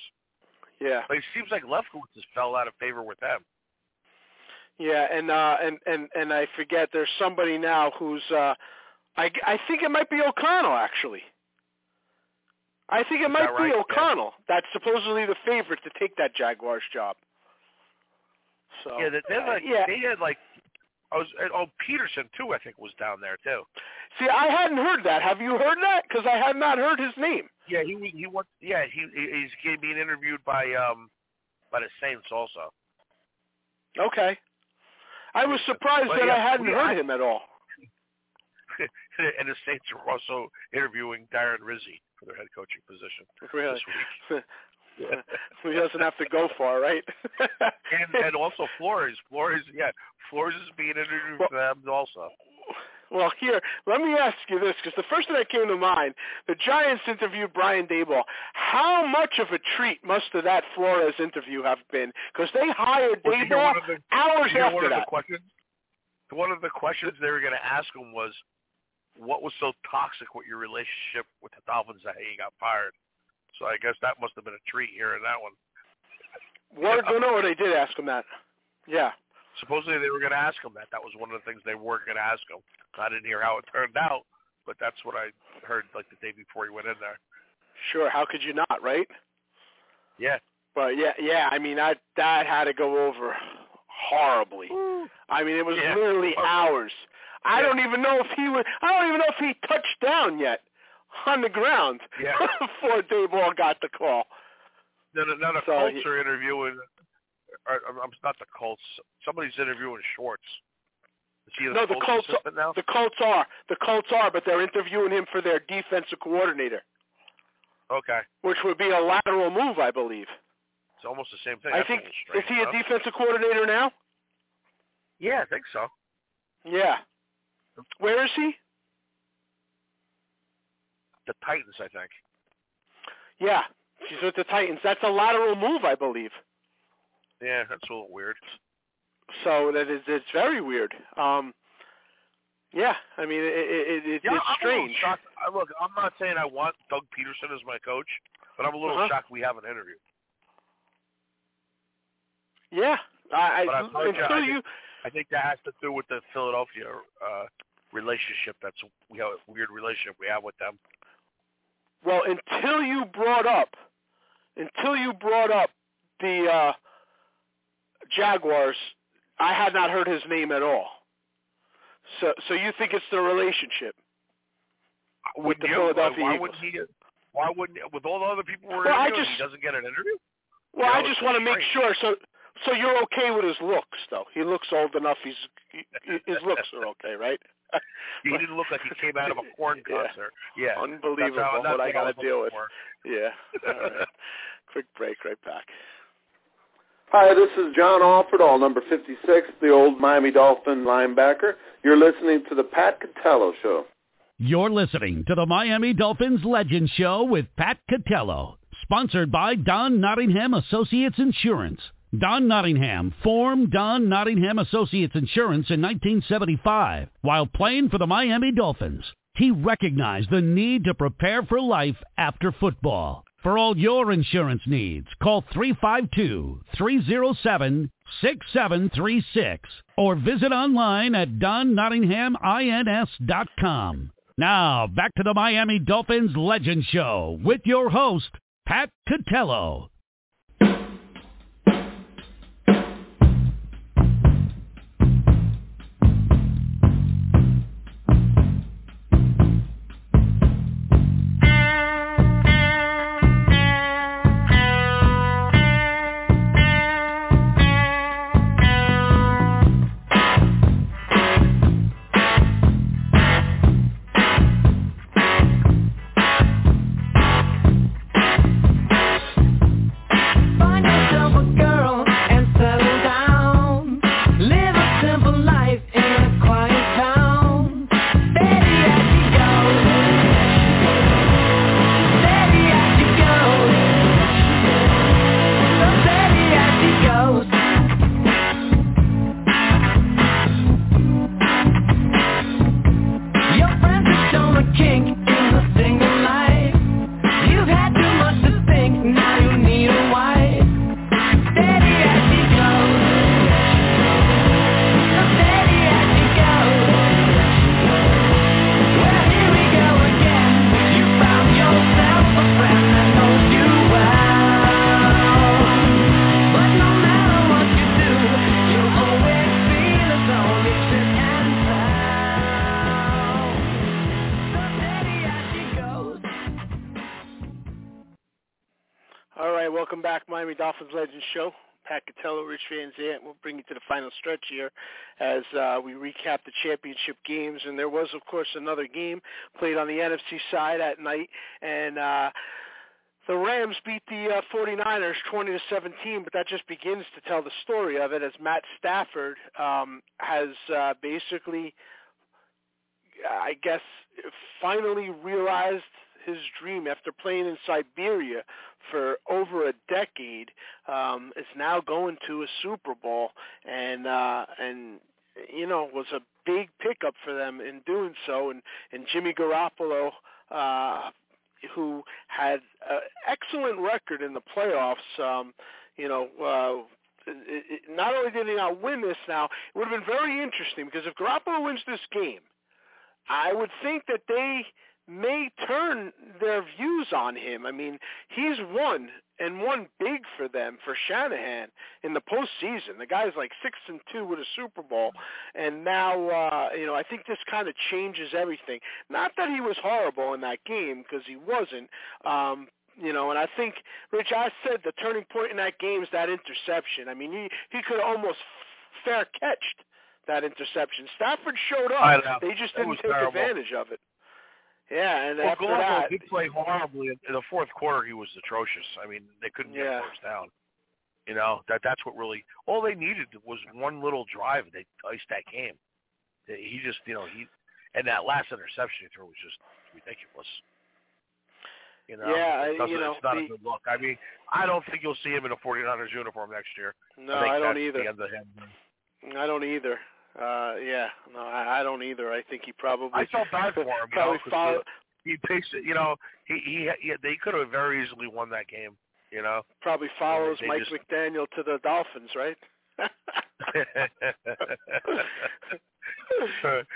Yeah, But it seems like Leftwich has fell out of favor with them. yeah, and uh, and and and I forget. There's somebody now who's. uh I I think it might be O'Connell actually. I think it Is might be right? Yeah. O'Connell. That's supposedly the favorite to take that Jaguars job. So yeah, they, like, yeah. they had like, I was oh Pederson too. I think was down there too. See, I hadn't heard that. Have you heard that? Because I had not heard his name. Yeah, he he wants. Yeah, he he's being interviewed by um by the Saints also. Okay. I was surprised Well, that yeah, I hadn't heard I- him at all. and the Saints are also interviewing Darren Rizzi for their head coaching position Really? this week. he doesn't have to go far, right? and and also Flores. Flores, yeah, Flores is being interviewed for them also. Well, here, let me ask you this, because the first thing that came to mind, the Giants interviewed Brian Daboll. How much of a treat must have that Flores interview have been? Because they hired Well, you hear Daboll one of the- hours after one of that. the questions. One of the questions they were going to ask him was, "What was so toxic with your relationship with the Dolphins that he got fired?" So I guess that must have been a treat hearing that one. Word, no, no, they did ask him that. Yeah. Supposedly they were going to ask him that. That was one of the things they were going to ask him. I didn't hear how it turned out, but that's what I heard like the day before he went in there. Sure, how could you not, right? Yeah. But yeah, yeah, I mean that that had to go over horribly. I mean, it was Yeah. literally oh. hours. I don't even know if he was. I don't even know if he touched down yet on the ground Yeah. before Daboll got the call. Now the So Colts are interviewing. Or, I'm not the Colts. Somebody's interviewing Schwartz. The no, the Colts Colts. now? The Colts are. The Colts are, but they're interviewing him for their defensive coordinator, Okay, which would be a lateral move, I believe. it's almost the same thing. I That's think is he a defensive coordinator now? Yeah, I think so. Yeah. Where is he? The Titans, I think. Yeah, he's with the Titans. That's a lateral move, I believe. Yeah, that's a little weird. So that is it's very weird. Um, yeah, I mean it, it, it, Yeah, it's I'm strange. shocked. I, look, I'm not saying I want Doug Pederson as my coach, but I'm a little Uh-huh. shocked we haven't interviewed. Yeah, I, But I until I you I think that has to do with the Philadelphia uh, relationship. That's we have a weird relationship we have with them. well until you brought up until you brought up the uh, Jaguars, I had not heard his name at all. So so you think it's the relationship? Wouldn't the you? Philadelphia why Eagles. wouldn't he? Why wouldn't with all the other people we're Well, interviewing, just- he doesn't get an interview? Well, I just want to make sure. So so you're okay with his looks, though. He looks old enough. He's he, his looks are okay, right? He didn't look like he came out of a corn Yeah. concert. Yeah, Unbelievable how, what I got to deal with. looking for. Yeah. All right. Quick break, right back. Hi, this is John Offerdahl, number 56, the old Miami Dolphin linebacker. You're listening to the Pat Catello Show. You're listening to the Miami Dolphins Legend Show with Pat Catello, sponsored by Don Nottingham Associates Insurance. Don Nottingham formed Don Nottingham Associates Insurance in 1975 while playing for the Miami Dolphins. He recognized the need to prepare for life after football. For all your insurance needs, call 352-307-6736 or visit online at donnottinghamins.com. Now, back to the Miami Dolphins Legend Show with your host, Pat Catello. Legends Show. Pat Catello, Rich Van Zant. We'll bring you to the final stretch here as uh, we recap the championship games. And there was, of course, another game played on the NFC side at night, and uh, the Rams beat the uh, 49ers 20 to 17. But that just begins to tell the story of it, as Matt Stafford um, has uh, basically, I guess, finally realized his dream after playing in Siberia for over a decade um is now going to a Super Bowl. And uh and you know was a big pickup for them in doing so. And and Jimmy Garoppolo uh who had an excellent record in the playoffs um you know uh not only did he not win this now, it would have been very interesting because if Garoppolo wins this game, I would think that they may turn their views on him. I mean, he's won and won big for them for Shanahan in the postseason. The guy's like six and two with a Super Bowl, and now uh, you know I think this kind of changes everything. Not that he was horrible in that game because he wasn't. Um, you know, and I think, Rich, I said the turning point in that game is that interception. I mean, he he could almost fair catched that interception. Stafford showed up. They just didn't take terrible. advantage of it. Yeah, and well, after Garoppolo that, did play horribly in, the fourth quarter. He was atrocious. I mean, they couldn't get Yeah. first down. You know that that's what really all they needed was one little drive. They iced that game. He just, you know, he and that last interception he threw was just ridiculous. You know, Yeah, it you know, it's not the- a good look. I mean, I don't think you'll see him in a 49ers uniform next year. no, I, I don't either. The end of him. I don't either. Uh, yeah, no, I, I don't either. I think he probably I felt bad for him. You know, probably 'cause follow, he takes it. You know, he he, he they could have very easily won that game. You know. probably follows Mike just- McDaniel to the Dolphins, right?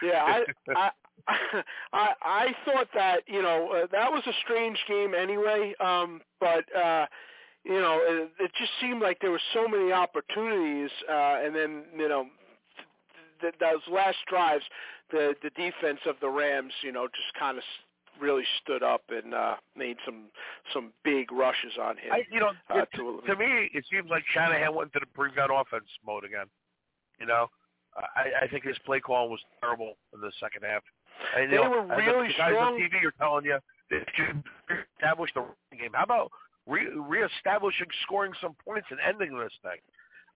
yeah, I, I I I thought that you know uh, that was a strange game anyway, um, but uh, you know it, it just seemed like there were so many opportunities, uh, and then you know th- th- those last drives, the the defense of the Rams, you know, just kind of really stood up and uh, made some some big rushes on him. I, you know, uh, to to me, it seems like Shanahan went into the prevent offense mode again. You know, I, I think his play call was terrible in the second half. And, you They know, were and the- really the guys strong. on TV are telling you that you establish the game. How about re- reestablishing scoring some points and ending this thing?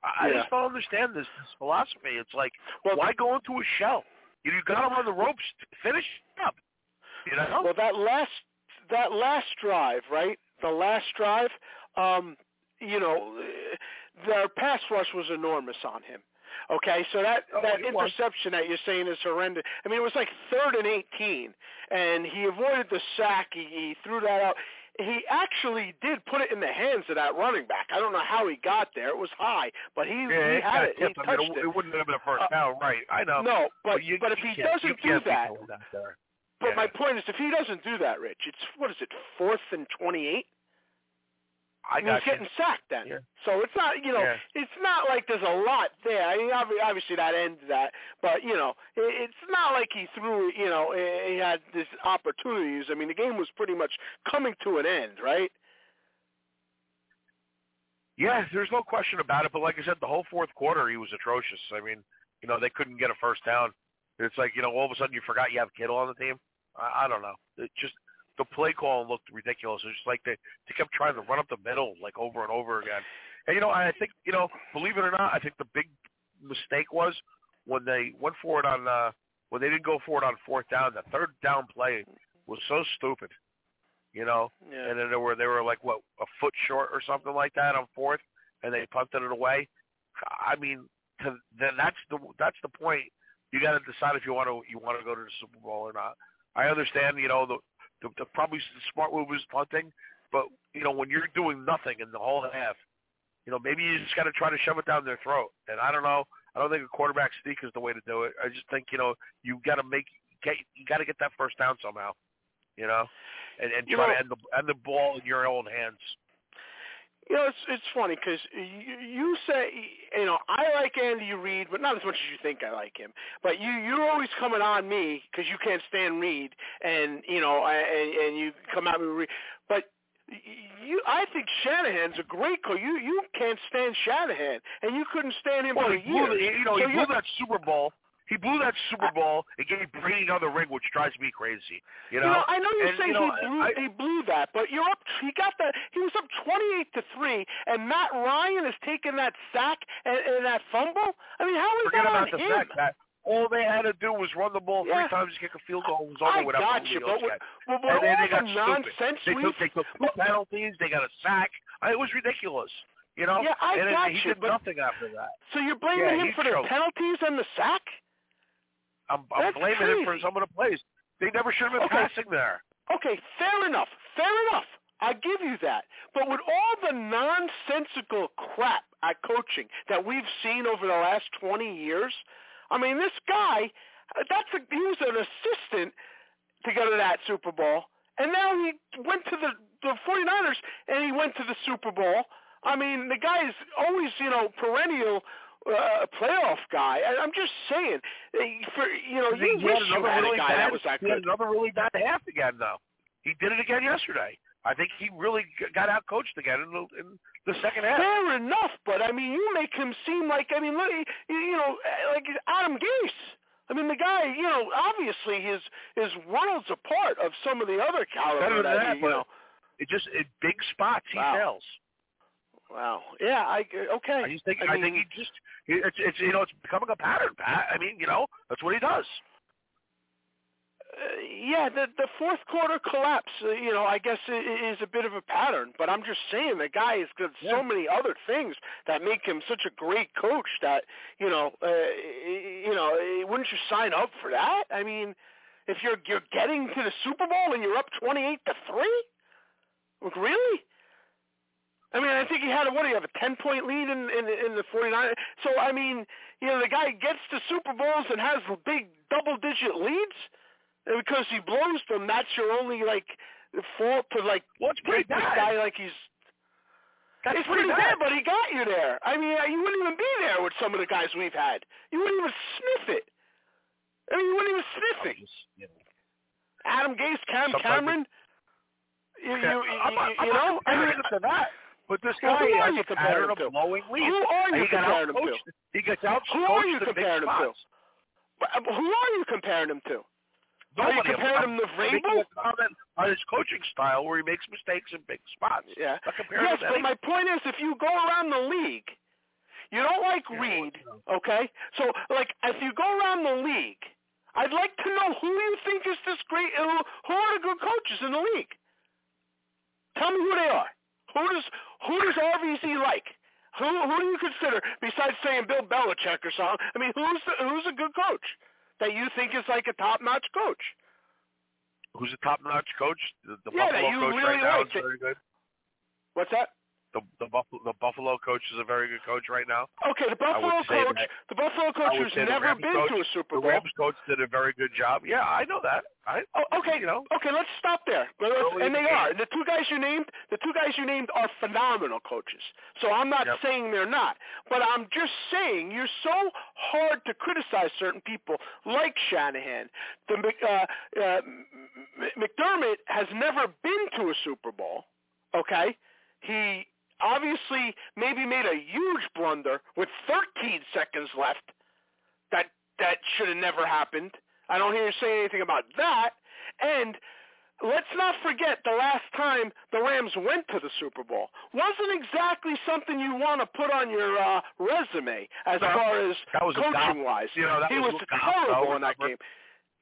I, Yeah. just don't understand this, this philosophy. It's like, Well- why go into a shell? You, you got him on the ropes. Finish up. You know? Well, that last that last drive, right? The last drive, um, you know, their pass rush was enormous on him. Okay, so that Oh, that it was. interception that you're saying is horrendous. I mean, it was like third and eighteen, and he avoided the sack. He, he threw that out. He actually did put it in the hands of that running back. I don't know how he got there. It was high, but he, yeah, he had it. He tipped. I touched mean, it, it. wouldn't have been a first Uh, down, right? I know. No, but you, but if you he doesn't do that, that but Yeah. my point is, if he doesn't do that, Rich, it's what is it, fourth and twenty-eight? I he's getting sacked then. Yeah. So it's not, you know, Yeah. it's not like there's a lot there. I mean, obviously that ends that, but you know, it's not like he threw, you know, he had these opportunities. I mean, the game was pretty much coming to an end, right? Yeah, there's no question about it. But like I said, the whole fourth quarter he was atrocious. I mean, you know, they couldn't get a first down. It's like you know, all of a sudden you forgot you have Kittle on the team. I, I don't know. It just the play call looked ridiculous. It's just like they they kept trying to run up the middle like over and over again. And you know, I think you know, believe it or not, I think the big mistake was when they went for it on uh when they didn't go for it on fourth down. The third down play was so stupid. You know, Yeah. and then they were they were like what a foot short or something like that on fourth, and they punted it away. I mean, to, then that's the that's the point. You got to decide if you want to you want to go to the Super Bowl or not. I understand, you know, the the, the probably the smart move is punting, but you know when you're doing nothing in the whole half, you know maybe you just got to try to shove it down their throat. And I don't know. I don't think a quarterback sneak is the way to do it. I just think you know you got to make get you got to get that first down somehow. You know, and and You try know- to end the end the ball in your own hands. You know, it's it's funny because you, you say you know I like Andy Reid, but not as much as you think I like him. But you you're always coming on me because you can't stand Reid, and you know and, and you come at me with Reid. But you, I think Shanahan's a great coach. You you can't stand Shanahan, and you couldn't stand him well, for years. you know, So he blew that Super Bowl. He blew that Super Bowl and gave Brady another ring, which drives me crazy. You know, I know you and, say you know, he blew I, he blew that, but you're up. He got the he was up twenty eight to three, and Matt Ryan has taken that sack and, and that fumble. I mean, how is that on him? fact that all they had to do was run the ball Yeah. three times, kick a field goal, it was over I without got you, Julio but but and then they got the stupid. nonsense They we've took they took two penalties. They got a sack. I- It was ridiculous. You know, Yeah, I and got he you, did but- nothing after that. so you're blaming Yeah, him for the choked. penalties and the sack? I'm, I'm blaming him for some of the plays. They never should have been Okay. passing there. Okay, fair enough. Fair enough. I give you that. But with all the nonsensical crap at coaching that we've seen over the last 20 years, I mean, this guy, that's a, he was an assistant to go to that Super Bowl, and now he went to the, the 49ers and he went to the Super Bowl. I mean, the guy is always, you know, perennial uh, playoff guy. I, I'm just saying, uh, for you know, you he wish had you another had really a guy bad, that was that he had another really bad half again, though. He did it again yesterday. I think he really got out coached again in the, in the second half. Fair enough, but I mean, you make him seem like I mean, look, you, you know, like Adam Gase. I mean, the guy, you know, obviously his his worlds apart of some of the other caliber Better than that, that, you know. it just in big spots he Wow. fails. Wow. Yeah. I okay. I just think I I, think he just it's it's you know it's becoming a pattern. Pat. I mean, you know that's what he does. Uh, yeah, the the fourth quarter collapse, uh, you know, I guess is a bit of a pattern. But I'm just saying the guy has got so many other things that make him such a great coach that you know, uh, you know, uh, wouldn't you sign up for that? I mean, if you're you're getting to the Super Bowl and you're up 28 to three, like really? I mean, I think he had a, what do you have a 10 point lead in in, in the 49. So I mean, you know, the guy gets to Super Bowls and has big double digit leads. And because he blows them, that's your only like fault to like Well, it's pretty treat this guy like he's. That's it's pretty bad. bad, but he got you there. I mean, uh, you wouldn't even be there with some of the guys we've had. You wouldn't even sniff it. I mean, you wouldn't even sniff it. just, you know. Adam Gase, Cam Sometimes Cameron. You, you, you, I'm not, you I'm know, not I mean, comparing to that. But this guy who has a pattern of blowing leads. who are you comparing him to? He gets out Who are you comparing him to? who are you comparing him to? Are you Nobody. I'm- comparing him to Vrabel? on his coaching style where he makes mistakes in big spots. Yeah. Yes, but my point is, if you go around the league, you don't like Reid, okay? So, like, if you go around the league, I'd like to know who you think is this great, who are the good coaches in the league? Tell me who they are. Who does who like? Who who do you consider besides saying Bill Belichick or something? I mean, who's the, who's a good coach that you think is like a top notch coach? Who's a top-notch coach? The, the Yeah, Buffalo coach really right now is very good. What's that? The the Buffalo the Buffalo coach is a very good coach right now. Okay, the Buffalo coach, that- the Buffalo coach who's never been coach- to a Super Bowl. The. Rams coach did a very good job. Yeah, I know that. I Oh, okay, you know. okay, let's stop there. Let's- and they are. The two guys you named, the two guys you named are phenomenal coaches. So I'm not Yep. saying they're not, but I'm just saying you're so hard to criticize certain people like Shanahan. The Mc- uh, uh, McDermott has never been to a Super Bowl. Okay, he obviously maybe made a huge blunder with 13 seconds left. That that should have never happened. I don't hear you say anything about that. And let's not forget the last time the Rams went to the Super Bowl wasn't exactly something you want to put on your uh, resume as No, far as that was coaching wise. You know, that he was was terrible in that game.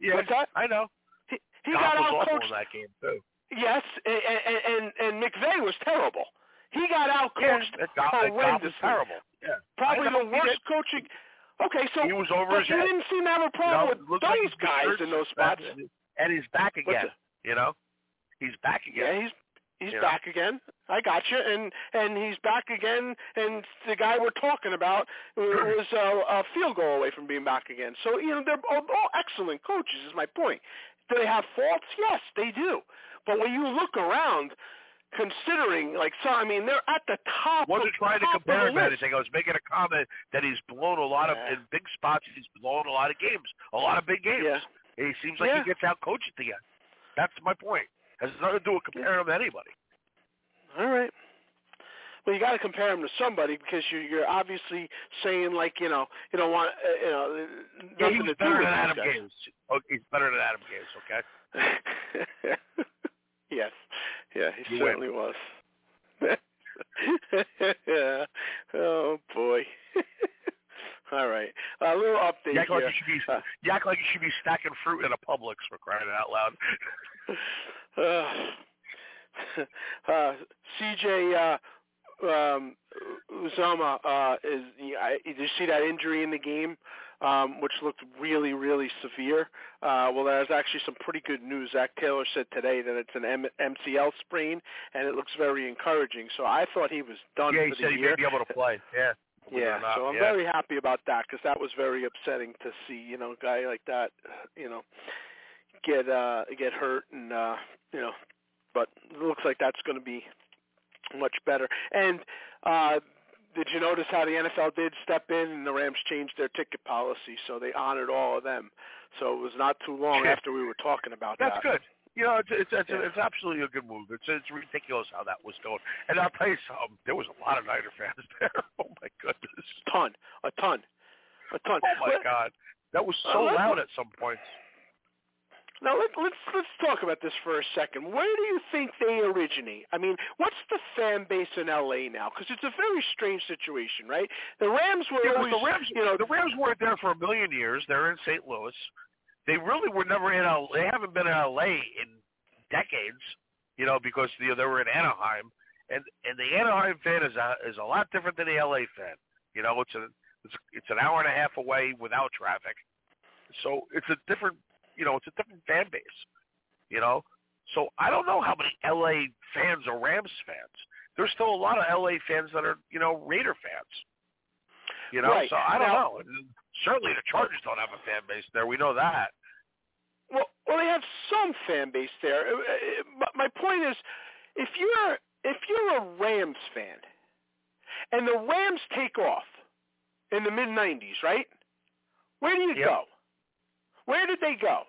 Yeah, What's that? I know. He, he got out coached. in that game too. Yes, and, and and and McVay was terrible. He got out coached that Goff, that Goff was horrendously. terrible. Yeah, Probably the worst coaching. Okay, so He was over but his you head. didn't seem to have a problem know, with it looks like those guys in those spots. and he's back again. it? You know, he's back again. Yeah, he's he's You know? back again. I got you, and and he's back again. And the guy we're talking about was uh, a field goal away from being back again. So you know they're all, all excellent coaches. Is my point. Do they have faults? Yes, they do. But when you look around, considering like so, I mean they're at the top. wasn't of, trying to top compare of him the to list. anything. I was making a comment that he's blown a lot of in big spots. He's blown a lot of games, a lot of big games. Yeah. He seems like Yeah. he gets out coached at the end. That's my point. Has nothing to do with comparing him to anybody. All right. Well, you got to compare him to somebody because you're, you're obviously saying like you know you don't want uh, you know yeah, nothing he's to do better with than Adam guys. Games. Oh, he's better than Adam Gase. Okay. yes. Yeah, he You win. certainly was. yeah. Oh boy. All right. A little update You act like you should be. Uh, You act like you should be stacking fruit in a Publix for crying out loud. uh, uh, CJ uh, um, Uzomah uh, is. I, did you see that injury in the game, um, which looked really, really severe? Uh, well, there's actually some pretty good news. Zac Taylor said today that it's an M- MCL sprain, and it looks very encouraging. So I thought he was done yeah, for the said he year. may be able to play. Yeah. Yeah, so I'm yeah. very happy about that because that was very upsetting to see, you know, a guy like that, you know, get uh get hurt and uh you know, but it looks like that's going to be much better. And uh did you notice how the NFL did step in and the Rams changed their ticket policy so they honored all of them. So it was not too long after we were talking about That's that. That's good. You know, it's it's it's, Yeah. it's absolutely a good move. It's it's ridiculous how that was going. And I'll tell you something. There was a lot of Niner fans there. Oh my goodness. A ton, a ton, a ton. Oh my God. That was Uh, so loud at some points. Now let, let's let's talk about this for a second. Where do you think they originate? I mean, what's the fan base in LA now? Because it's a very strange situation, right? The Rams were Yeah, always, the Rams, you know, the Rams weren't there for a million years. They're in St. Louis. They really were never in LA. They haven't been in LA in decades, you know, because they, they were in Anaheim, and and the Anaheim fan is a is a lot different than the LA fan. You know, it's a it's it's an hour and a half away without traffic, so it's a different you know it's a different fan base. You know, so I don't know how many LA fans are Rams fans. There's still a lot of LA fans that are you know Raider fans. You know, Right. so I don't Now- know. Certainly, the Chargers don't have a fan base there. We know that. well, well, they have some fan base there. Uh, uh, my point is, if you're if you're a Rams fan, and the Rams take off in the mid '90s, right? Where do you Yep. go? Where did they go?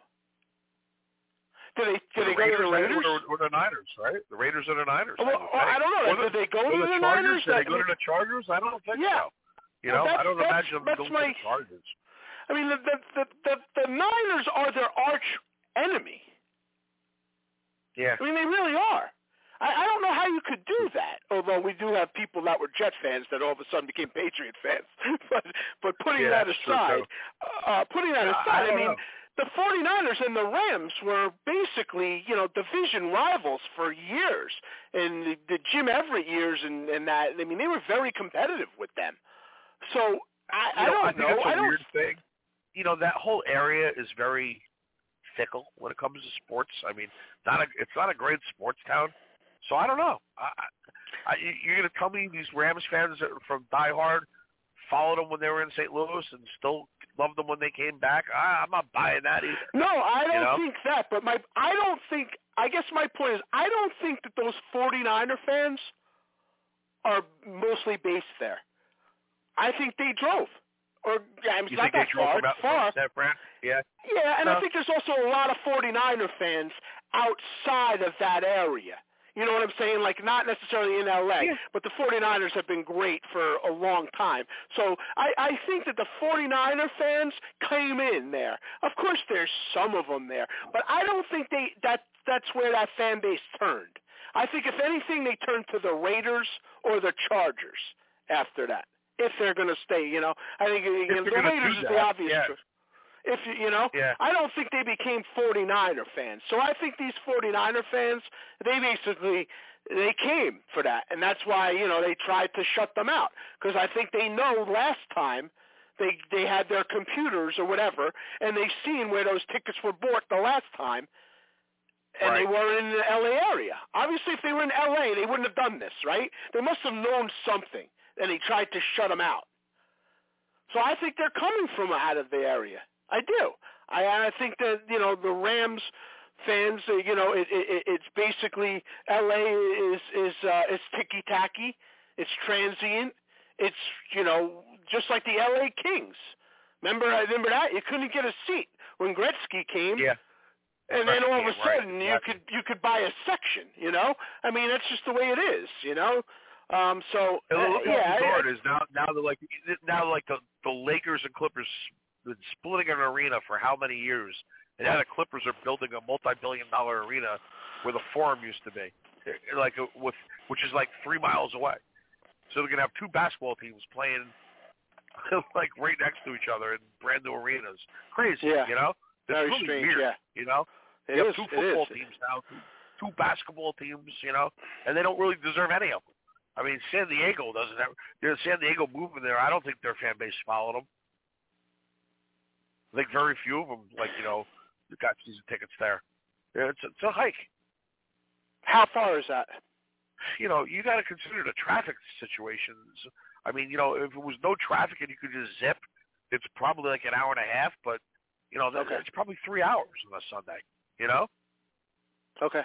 Did they did the they go to the Raiders Raiders? or, or the Niners, right? The Raiders or the Niners. Well, would I don't know. Or Did they go to the the Chargers? Niners? Did they go to the Chargers? I don't think Yeah. so. You Well, know, I don't imagine them going my- to the Chargers. I mean, the the, the the the Niners are their arch enemy. Yeah. I mean, they really are. I, I don't know how you could do that. Although we do have people that were Jet fans that all of a sudden became Patriot fans. but but putting Yeah, that aside, uh, putting that I aside, I, don't mean, know. the 49ers and the Rams were basically, you know, division rivals for years. And the, the Jim Everett years and, and that, I mean, they were very competitive with them. So I, I You know, don't I think know. it's a I don't weird thing. You know, that whole area is very fickle when it comes to sports. I mean, not a, it's not a great sports town. So I don't know. I, I, you're going to tell me these Rams fans from Die Hard followed them when they were in St. Louis and still loved them when they came back? I, I'm not buying that either. No, I don't You know? think that. But my, I don't think. I guess my point is, I don't think that those 49er fans are mostly based there. I think they drove, or yeah, I mean, You not that far. far. that brand? Yeah. Yeah, and No. I think there's also a lot of 49er fans outside of that area. You know what I'm saying? Like not necessarily in LA, Yeah. but the 49ers have been great for a long time. So I, I think that the 49er fans came in there. Of course, there's some of them there, but I don't think they that that's where that fan base turned. I think if anything, they turned to the Raiders or the Chargers after that. If they're going to stay, you know, I think you know, the Raiders is the obvious yeah. choice. If you you know, Yeah. I don't think they became 49er fans. So I think these 49er fans, they basically they came for that, and that's why you know they tried to shut them out because I think they know last time they they had their computers or whatever, and they seen where those tickets were bought the last time, and they were in the LA area. Obviously, if they were in LA, they wouldn't have done this, right? They must have known something, and they tried to shut them out. So I think they're coming from out of the area. I do. I, I think that you know the Rams fans. Uh, you know, it, it, it's basically L.A. is is uh, is ticky tacky. It's transient. It's you know just like the L.A. Kings. Remember, I remember that you couldn't get a seat when Gretzky came. Yeah. and then all of a Right, sudden you could you could buy a section. You know, I mean that's just the way it is. You know, um, so uh, yeah, it is now. Now they're like now like the the Lakers and Clippers been splitting an arena for how many years? And now the Clippers are building a multi-billion dollar arena where the Forum used to be, like with which is like three miles away. So they're gonna have two basketball teams playing like right next to each other in brand new arenas. Crazy, Yeah. you know? It's very really strange. weird, Yeah, you know? it have is, two football teams now, two, two basketball teams, you know, and they don't really deserve any of them. I mean, San Diego doesn't have. Know, San Diego moving there. I don't think their fan base followed them. I think very few of them, like you know, got season tickets there. Yeah, It's it's a hike. How far is that? You know, you got to consider the traffic situations. I mean, you know, if it was no traffic and you could just zip, it's probably like an hour and a half. But you know, that, Okay. it's probably three hours on a Sunday. You know. Okay.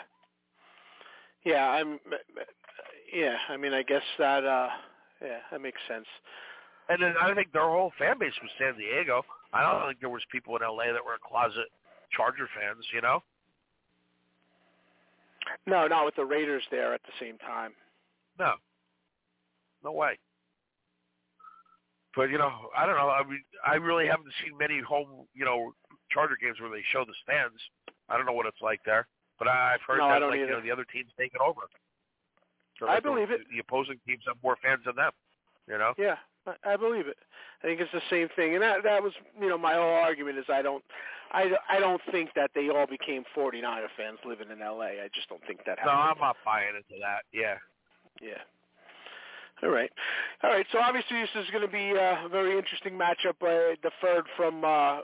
Yeah, I'm. Yeah, I mean, I guess that. uh Yeah, that makes sense. And then I think their whole fan base was San Diego. I don't think there was people in LA that were closet Charger fans, you know? No, not with the Raiders there at the same time. No. No way. But you know, I don't know. I mean, I really haven't seen many home, you know, Charger games where they show the stands. I don't know what it's like there, but I've heard No, that like you know the other teams take it over. So I like, the- believe it. The opposing teams have more fans than them. You know? Yeah, I, I believe it. I think it's the same thing, and that that was you know my whole argument is I don't I I don't think that they all became 49er fans living in L.A. I just don't think that happened. No. I'm not buying into that. Yeah. Yeah. All right. All right. So obviously this is going to be uh, a very interesting matchup. I deferred from uh,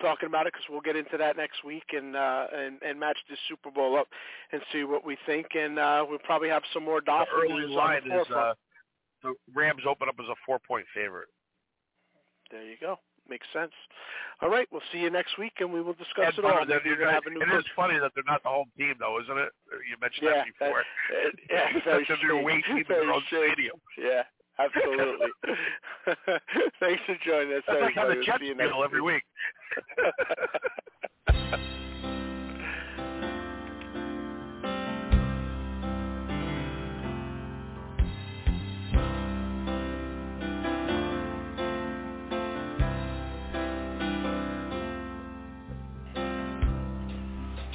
talking about it because we'll get into that next week and uh, and and match this Super Bowl up and see what we think. And uh, we'll probably have some more The Dolphins early on the line is uh, the Rams open up as a four point favorite. There you go. Makes sense. All right. We'll see you next week, and we will discuss And it all. Bummer, they're- Maybe we're they're gonna gonna- have a new it is funny that they're not the home team, though, isn't it? You mentioned Yeah, that before. that- uh, yeah, very That they're away team in their own stadium. Yeah, absolutely. Thanks for joining us. That's like how the. We'll Jets feel every week.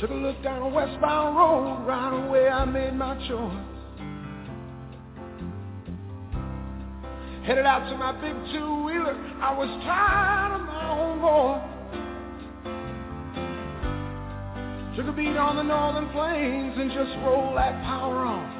Took a look down westbound road, right away I made my choice. Headed out to my big two-wheeler, I was tired of my own voice. Took a beat on the northern plains and just rolled that power on.